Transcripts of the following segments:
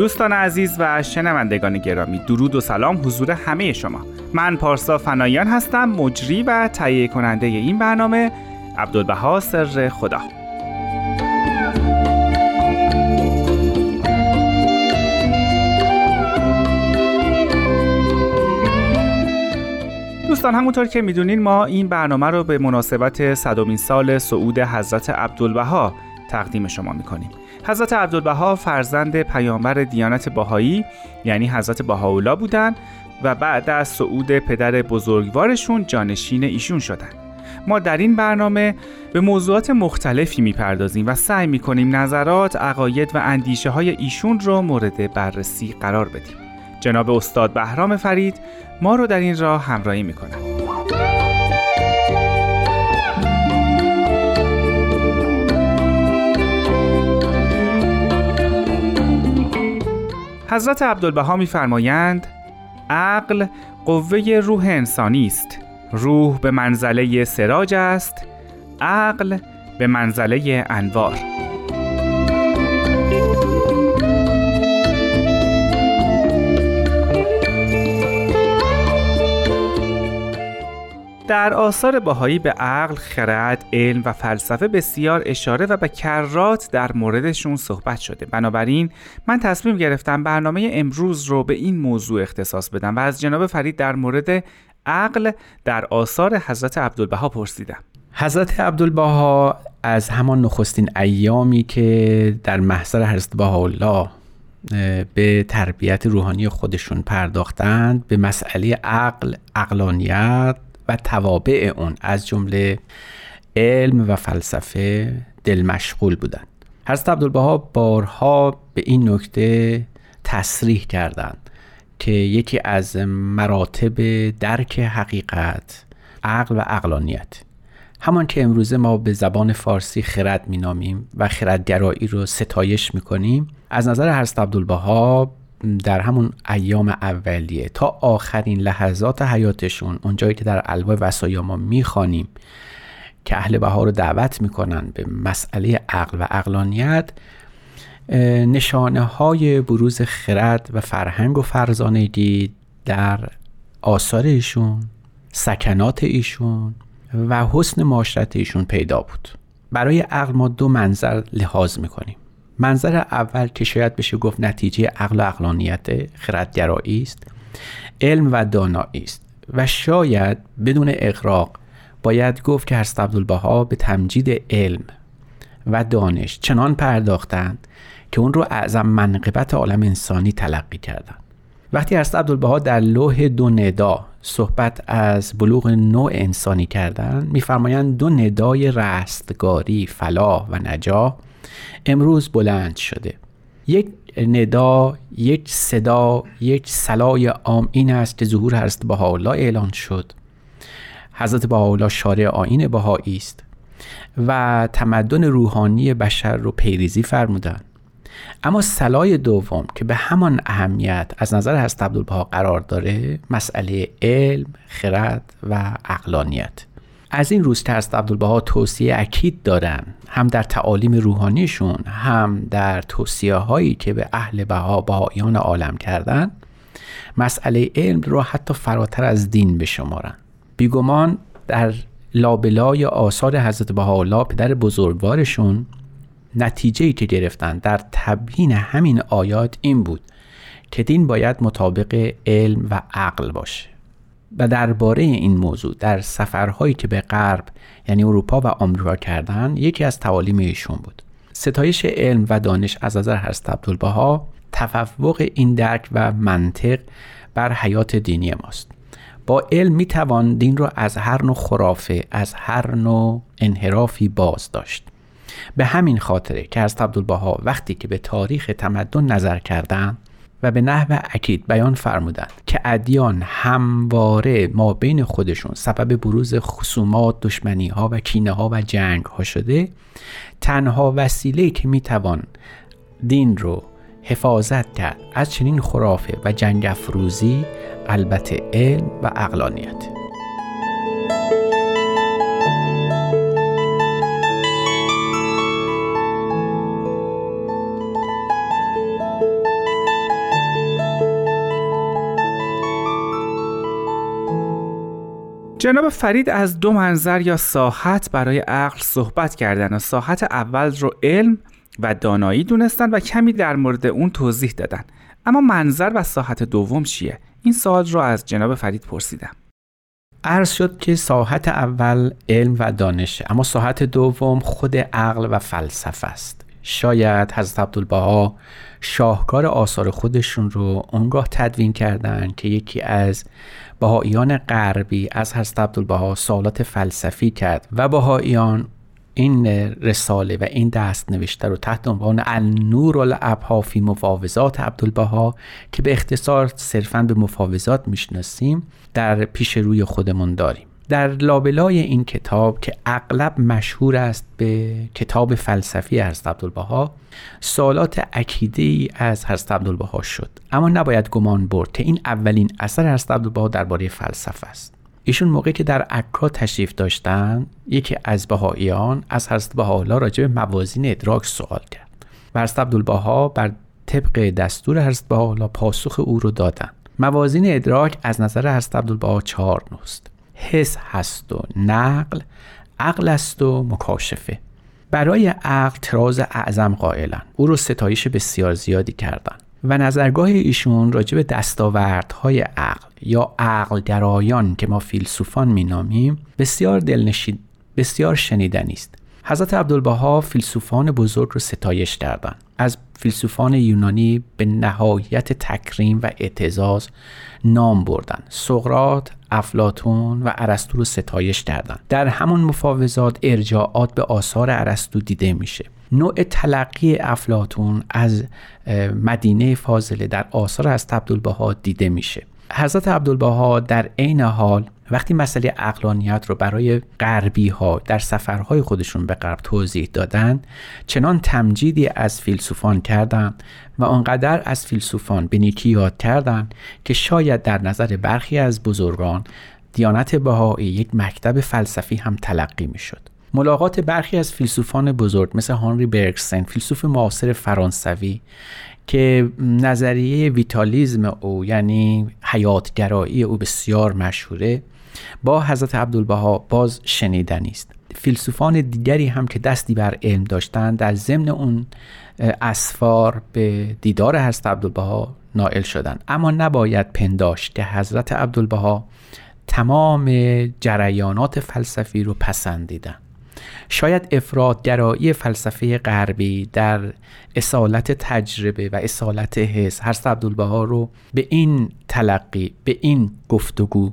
دوستان عزیز و شنوندگان گرامی درود و سلام حضور همه شما. من پارسا فنایان هستم مجری و تهیه کننده این برنامه عبدالبها سر خدا. دوستان همونطور که می‌دونین ما این برنامه رو به مناسبت صدومین سال صعود حضرت عبدالبها تقدیم شما می‌کنیم. حضرت عبدالبها فرزند پیامبر دیانت باهایی یعنی حضرت بهاءالله بودند و بعد از صعود پدر بزرگوارشون جانشین ایشون شدند. ما در این برنامه به موضوعات مختلفی می‌پردازیم و سعی می‌کنیم نظرات، عقاید و اندیشه های ایشون رو مورد بررسی قرار بدیم. جناب استاد بهرام فرید ما رو در این راه همراهی می‌کنند. حضرت عبدالبها میفرمایند عقل قوه روح انسانی است. روح به منزله سراج است عقل به منزله انوار. در آثار باهایی به عقل، خرد، علم و فلسفه بسیار اشاره و به کرات در موردشون صحبت شده. بنابراین من تصمیم گرفتم برنامه امروز رو به این موضوع اختصاص بدم و از جناب فرید در مورد عقل در آثار حضرت عبدالبها پرسیدم. حضرت عبدالبها از همان نخستین ایامی که در محضر حضرت بهاءالله به تربیت روحانی خودشون پرداختند به مسئله عقل، عقلانیت و توابع اون از جمله علم و فلسفه دل مشغول بودند حضرت عبدالبها بارها به این نکته تصریح کردند که یکی از مراتب درک حقیقت عقل و عقلانیت. همان که امروزه ما به زبان فارسی خرد مینامیم و خردگرایی رو ستایش می‌کنیم از نظر حضرت عبدالبها در همون ایام اولیه تا آخرین لحظات حیاتشون اونجایی که در الواح وسایا ما می‌خوانیم که اهل بها رو دعوت می‌کنن به مسئله عقل و عقلانیت نشانه های بروز خرد و فرهنگ و فرزانگی در آثار ایشون سکنات ایشون و حسن معاشرت ایشون پیدا بود. برای عقل ما دو منظر لحاظ می‌کنیم. منظر اول که شاید بشه گفت نتیجه عقل و عقلانیت خردگرایی است علم و دانایی است و شاید بدون اقراق باید گفت که حضرت عبدالبها به تمجید علم و دانش چنان پرداختند که اون رو اعظم منقبت عالم انسانی تلقی کردند. وقتی حضرت عبدالبها در لوح دو ندا صحبت از بلوغ نوع انسانی کردند میفرمایند دو ندای رستگاری فلاح و نجاه امروز بلند شده. یک ندا یک صدا یک سلای عام این است که ظهور حضرت بهاءالله اعلان شد. حضرت بهاءالله شارع آین بهایی است و تمدن روحانی بشر رو پیریزی فرمودند اما سلای دوم که به همان اهمیت از نظر حضرت عبدالبها قرار داره مسئله علم، خرد و اقلانیت از این روز که عبدالبها توصیه اکید دارن هم در تعالیم روحانیشون هم در توصیه هایی که به اهل بها بهایان عالم کردن مسئله علم رو حتی فراتر از دین بشمارن بیگمان در لابلای آثار حضرت بهاءالله پدر بزرگوارشون نتیجه ای که گرفتن در تبیین همین آیات این بود که دین باید مطابق علم و عقل باشه. و درباره این موضوع در سفرهایی که به غرب یعنی اروپا و آمریکا کردن یکی از تعالیم ایشون بود. ستایش علم و دانش از نظر حضرت عبدالبها تفوق این درک و منطق بر حیات دینی ماست. با علم می توان دین را از هر نوع خرافه از هر نوع انحرافی باز داشت. به همین خاطره که از عبدالبها وقتی که به تاریخ تمدن نظر کردند و به نحو اکید بیان فرمودند که ادیان همواره ما بین خودشون سبب بروز خصومات، دشمنی ها و کینه ها و جنگ ها شده. تنها وسیله که می‌توان دین رو حفاظت کرد از چنین خرافه و جنگ افروزی البته علم و اقلانیت جناب فرید از دو منظر یا ساحت برای عقل صحبت کردن و ساحت اول رو علم و دانایی دونستن و کمی در مورد اون توضیح دادن. اما منظر و ساحت دوم چیه؟ این سوال رو از جناب فرید پرسیدم. عرض شد که ساحت اول علم و دانشه اما ساحت دوم خود عقل و فلسفه است. شاید حضرت عبدالبها شاهکار آثار خودشون رو اونگاه تدوین کردن که یکی از بهاییان غربی از حضرت عبدالبها سوالات فلسفی کرد و بهاییان این رساله و این دست نوشته رو تحت عنوان النور الابها فی مفاوضات عبدالبها که به اختصار صرفا به مفاوضات می‌شناسیم در پیش روی خودمون داریم. در لابلای این کتاب که اغلب مشهور است به کتاب فلسفی حضرت عبدالبها سوالات عقیده ای از حضرت عبدالبها شد. اما نباید گمان برد که این اولین اثر حضرت عبدالبها درباره فلسفه است. ایشون موقعی که در عکا تشریف داشتن یکی از بهاییان از حضرت بهاءالله راجع به موازین ادراک سوال کرد و حضرت عبدالبها بر طبق دستور حضرت بهاءالله پاسخ او رو دادن موازین ادراک از نظر حضرت عبدالبها چهار نوست. حس هست و نقل عقل است و مکاشفه. برای عقل تراز اعظم قائلن. او رو ستایش بسیار زیادی کردن. و نظرگاه ایشون راجع به دستاوردهای عقل یا عقل گرایان که ما فیلسوفان مینامیم بسیار دلنشین بسیار شنیدنی است. حضرت عبدالبها فیلسوفان بزرگ رو ستایش کردند از فیلسوفان یونانی به نهایت تکریم و اعتزاز نام بردن سقرات افلاتون و ارسطو رو ستایش کردند. در همون مفاوضات ارجاعات به آثار ارسطو دیده میشه. نوع تلقی افلاتون از مدینه فاضله در آثار از عبدالبها دیده میشه. حضرت عبدالبها در عین حال وقتی مسئله اقلانیت رو برای غربی ها در سفرهای خودشون به غرب توضیح دادن چنان تمجیدی از فیلسوفان کردن و آنقدر از فیلسوفان به نیکی یاد کردن که شاید در نظر برخی از بزرگان دیانت بهایی یک مکتب فلسفی هم تلقی می شد. ملاقات برخی از فیلسوفان بزرگ مثل هانری برگسن فیلسوف معاصر فرانسوی که نظریه ویتالیزم او یعنی حیاتگرایی او بسیار مشهوره با حضرت عبدالبها باز شنیدنی است. فیلسوفان دیگری هم که دستی بر علم داشتند در ضمن اون اسفار به دیدار حضرت عبدالبها نائل شدند. اما نباید پنداشت که حضرت عبدالبها تمام جریانات فلسفی رو پسندیدن شاید افرادگرایی فلسفه غربی در اصالت تجربه و اصالت حس هر عبدالبها رو به این تلقی به این گفتگو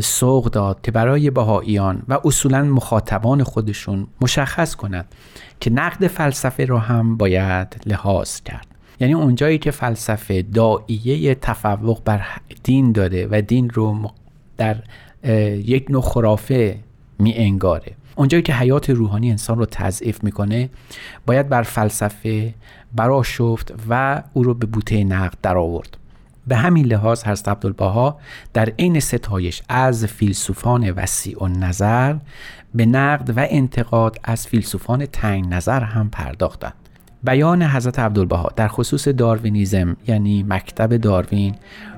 سوق داد که برای بهاییان و اصولا مخاطبان خودشون مشخص کنند که نقد فلسفه رو هم باید لحاظ کرد. یعنی اونجایی که فلسفه دائیه تفوق بر دین داره و دین رو در یک نوع خرافه می انگاره اونجایی که حیات روحانی انسان رو تضعیف می‌کنه باید بر فلسفه برا شفت و او رو به بوته نقد در آورد به همین لحاظ حضرت عبدالبها در عین ستایش از فیلسوفان وسیع و نظر به نقد و انتقاد از فیلسوفان تنگ نظر هم پرداختند. بیان حضرت عبدالبها در خصوص داروینیزم یعنی مکتب داروین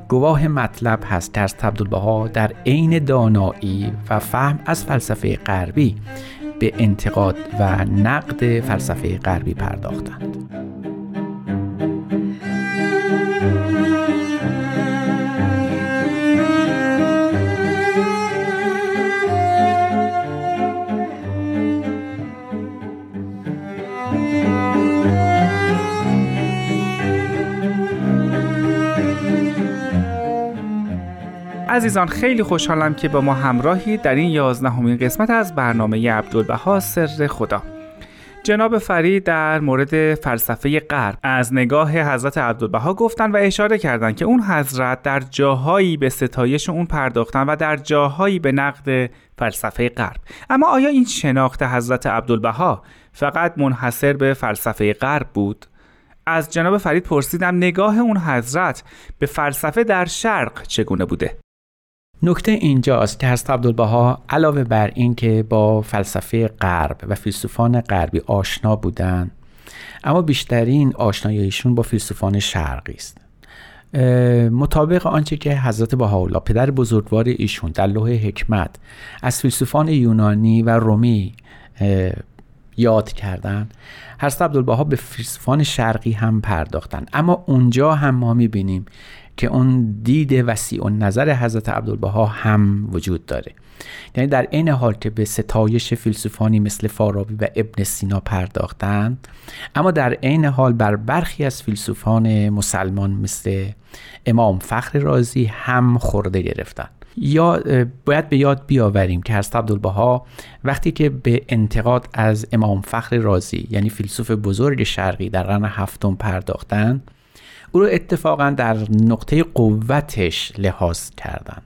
گواه مطلب هست. که از عبدالبها در عین دانایی و فهم از فلسفه غربی به انتقاد و نقد فلسفه غربی پرداختند. عزیزان خیلی خوشحالم که با ما همراهی در این یازدهمین قسمت از برنامه عبدالبها سر خدا. جناب فرید در مورد فلسفه غرب از نگاه حضرت عبدالبها گفتن و اشاره کردند که اون حضرت در جاهایی به ستایش اون پرداختن و در جاهایی به نقد فلسفه غرب. اما آیا این شناخت حضرت عبدالبها فقط منحصر به فلسفه غرب بود؟ از جناب فرید پرسیدم نگاه اون حضرت به فلسفه در شرق چگونه بوده؟ نکته اینجاست که حضرت عبدالبها علاوه بر این که با فلسفه غرب و فیلسوفان غربی آشنا بودند اما بیشترین آشناییشون با فیلسوفان شرقی است. مطابق آنچه که حضرت بهاءالله پدر بزرگوار ایشون در لوح حکمت از فیلسوفان یونانی و رومی یاد کردن حضرت عبدالبها به فیلسوفان شرقی هم پرداختن. اما اونجا هم ما می‌بینیم که اون دید وسیع و نظر حضرت عبدالبها هم وجود داره. یعنی در این حال که به ستایش فیلسوفانی مثل فارابی و ابن سینا پرداختند اما در عین حال بر برخی از فیلسوفان مسلمان مثل امام فخر رازی هم خورده گرفتند. یا باید به یاد بیاوریم که حضرت عبدالبها وقتی که به انتقاد از امام فخر رازی یعنی فیلسوف بزرگ شرقی در قرن هفتم پرداختند او رو اتفاقا در نقطه قوتش لحاظ کردند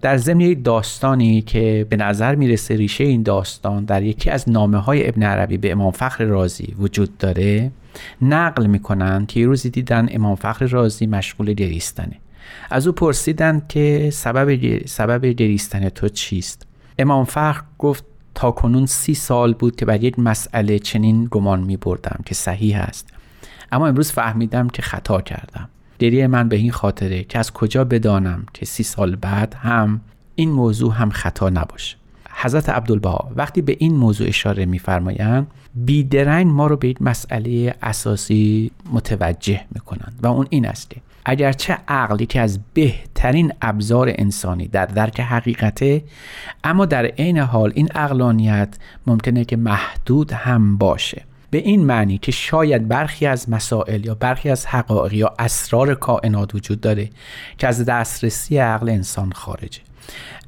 در ضمن داستانی که به نظر می‌رسه ریشه این داستان در یکی از نامه های ابن عربی به امام فخر رازی وجود داره نقل می‌کنند که یه روزی دیدن امام فخر رازی مشغول گریستنه از او پرسیدند که سبب, سبب گریستن تو چیست؟ امام فخر گفت تا کنون سی سال بود که بر یک مسئله چنین گمان می بردم که صحیح است. اما امروز فهمیدم که خطا کردم. گریه من به این خاطره که از کجا بدانم که سی سال بعد هم این موضوع هم خطا نباشه. حضرت عبدالبها وقتی به این موضوع اشاره میفرمایند بیدرنگ ما رو به یک مسئله اساسی متوجه می‌کنند و اون این است که اگرچه عقل یکی از بهترین ابزار انسانی در درک حقیقته اما در عین حال این اقلانیت ممکنه که محدود هم باشه. به این معنی که شاید برخی از مسائل یا برخی از حقایق یا اسرار کائنات وجود داره که از دسترسی عقل انسان خارجه.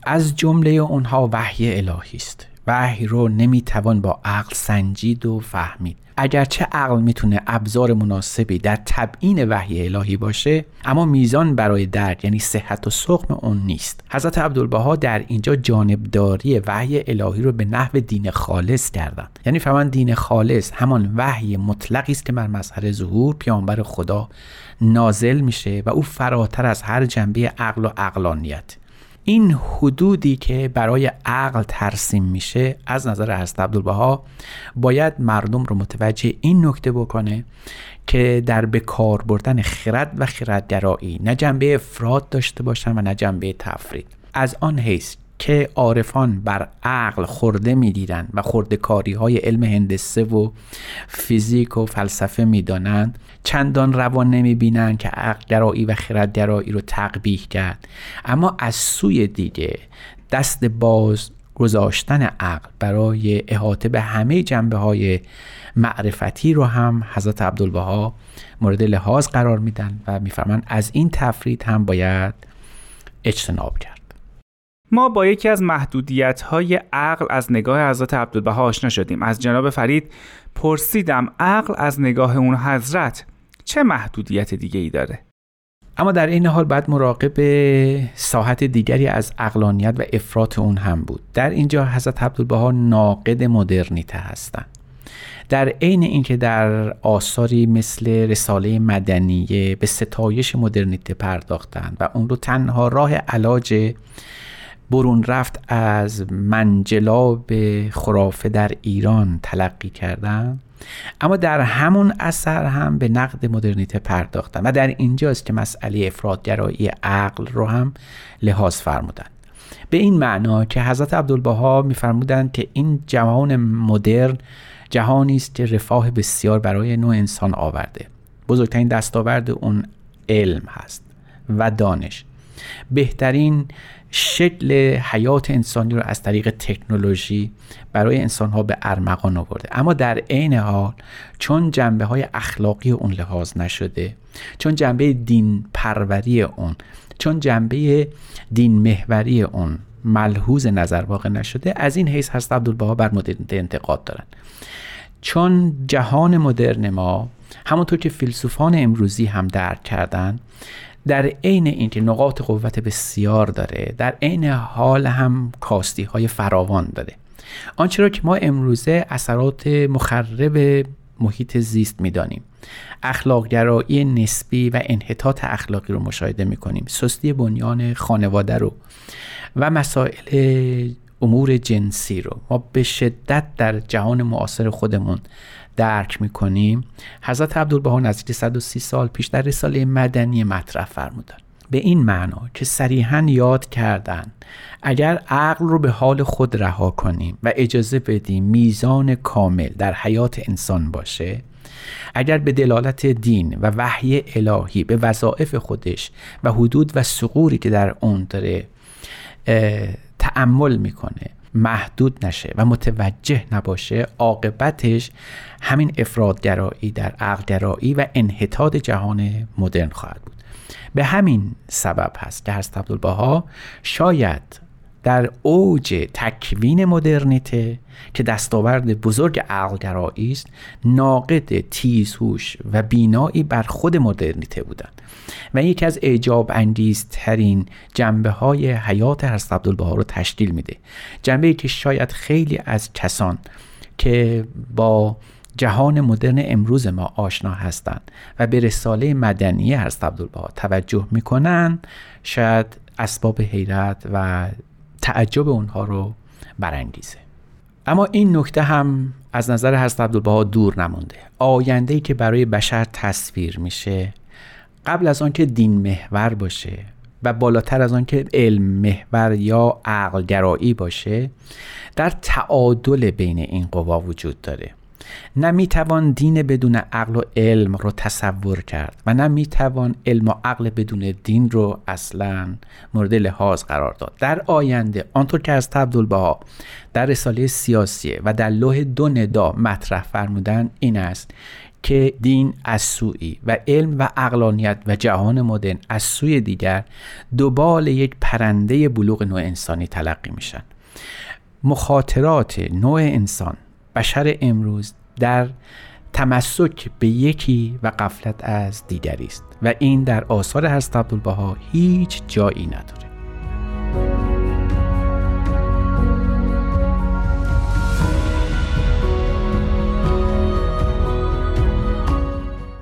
از جمله اونها وحی الهی است. وحی رو نمی‌توان با عقل سنجید و فهمید. اگرچه عقل می‌تونه ابزار مناسبی در تبیین وحی الهی باشه اما میزان برای درک یعنی صحت و سقم اون نیست. حضرت عبدالبها در اینجا جانبداری وحی الهی رو به نحو دین خالص کردن یعنی فهمن دین خالص همان وحی مطلقی است که بر مظهر ظهور پیامبر خدا نازل میشه و او فراتر از هر جنبه عقل و عقلانیت. این حدودی که برای عقل ترسیم میشه از نظر حضرت عبدالبها باید مردم رو متوجه این نکته بکنه که در به کار بردن خرد و خردگرایی نه جنبه افراد داشته باشن و نه جنبه تفرید. از آن حیث که عارفان بر عقل خورده می‌گیرند و خورده کاری های علم هندسه و فیزیک و فلسفه می‌دانند چندان روان نمی‌بینند که عقل گرایی و خردگرایی رو تقبیح کرد. اما از سوی دیگه دست باز گذاشتن عقل برای احاطه به همه جنبه های معرفتی رو هم حضرت عبدالبها مورد لحاظ قرار میدن و میفرمند از این تفرید هم باید اجتناب کرد. ما با یکی از محدودیت های عقل از نگاه حضرت عبدالبها آشنا شدیم. از جناب فرید پرسیدم عقل از نگاه اون حضرت چه محدودیت دیگه ای داره؟ اما در این حال بعد مراقب ساحت دیگری از اقلانیت و افراط اون هم بود. در اینجا حضرت عبدالبها ناقد مدرنیته هستند در عین اینکه در آثاری مثل رساله مدنیه به ستایش مدرنیته پرداختند و اون رو تنها راه علاج برون رفت از منجلاب خرافه در ایران تلقی کردن. اما در همون اثر هم به نقد مدرنیته پرداختن و در اینجاست که مسئله افرادگرایی عقل رو هم لحاظ فرمودن. به این معنا که حضرت عبدالبها میفرمودند که این جهان مدرن جهانی است که رفاه بسیار برای نوع انسان آورده. بزرگترین دستاورد اون علم هست و دانش. بهترین شکل حیات انسانی رو از طریق تکنولوژی برای انسان ها به ارمغان آورده. اما در عین حال چون جنبه های اخلاقی اون لحاظ نشده چون جنبه دین پروری اون چون جنبه دین محوری اون ملحوظ نظر واقع نشده از این حیث هست عبدالبها بر مدرنیته انتقاد دارن. چون جهان مدرن ما همونطور که فیلسوفان امروزی هم درک کردن در عین اینکه نقاط قوت بسیار داره در عین حال هم کاستی های فراوان داره. آنچه را که ما امروزه اثرات مخرب محیط زیست می‌دانیم. اخلاقگرایی نسبی و انحطاط اخلاقی رو مشاهده می‌کنیم. سستی بنیان خانواده رو و مسائل امور جنسی رو. ما به شدت در جهان معاصر خودمون درک می‌کنیم. حضرت عبدالبها نزدیک 130 سال پیش در رساله مدنی مطرح فرمودن به این معنا که صریحا یاد کردن اگر عقل رو به حال خود رها کنیم و اجازه بدیم میزان کامل در حیات انسان باشه اگر به دلالت دین و وحی الهی به وظایف خودش و حدود و سقوری که در اون داره تعمل می‌کنه. محدود نشه و متوجه نباشه عاقبتش همین افرادگرایی در عقلگرایی و انحطاط جهان مدرن خواهد بود. به همین سبب هست که حضرت عبدالبها شاید در اوج تکوین مدرنیته که دستاورد بزرگ عقلگرایی است ناقد تیزهوش و بینایی بر خود مدرنیته بودند. و یکی از اعجاب انگیزترین جنبه های حیات حضرت عبدالبها رو تشکیل میده. جنبه ای که شاید خیلی از کسان که با جهان مدرن امروز ما آشنا هستند و به رساله مدنی حضرت عبدالبها توجه می‌کنن شاید اسباب حیرت و تعجب اونها رو برانگیزه. اما این نکته هم از نظر حضرت عبدالبها دور نمونده. آینده ای که برای بشر تصویر میشه قبل از آنکه دین محور باشه و بالاتر از آنکه علم محور یا عقلگرایی باشه در تعادل بین این قوا وجود داره. نه می‌توان دین بدون عقل و علم رو تصور کرد و نه می‌توان علم و عقل بدون دین رو اصلا مورد لحاظ قرار داد. در آینده آنطور که از عبدالبها در رساله سیاسیه و در لوح دو ندا مطرح فرمودن این است که دین از سوی و علم و اقلانیت و جهان مدرن از سوی دیگر دوبال یک پرنده بلوغ نوع انسانی تلقی میشن. مخاطرات نوع انسان بشر امروز در تمسک به یکی و قفلت از دیگری است. و این در آثار حضرت عبدالبها هیچ جایی نداره.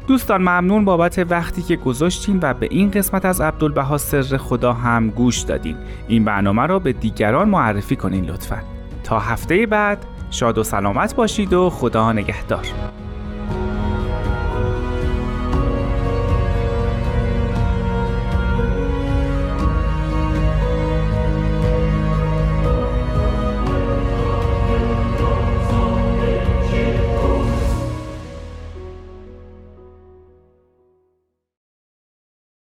دوستان ممنون بابت وقتی که گذاشتین و به این قسمت از عبدالبها سر خدا هم گوش دادین. این برنامه را به دیگران معرفی کنین لطفا. تا هفته بعد شاد و سلامت باشید و خدا نگهدار.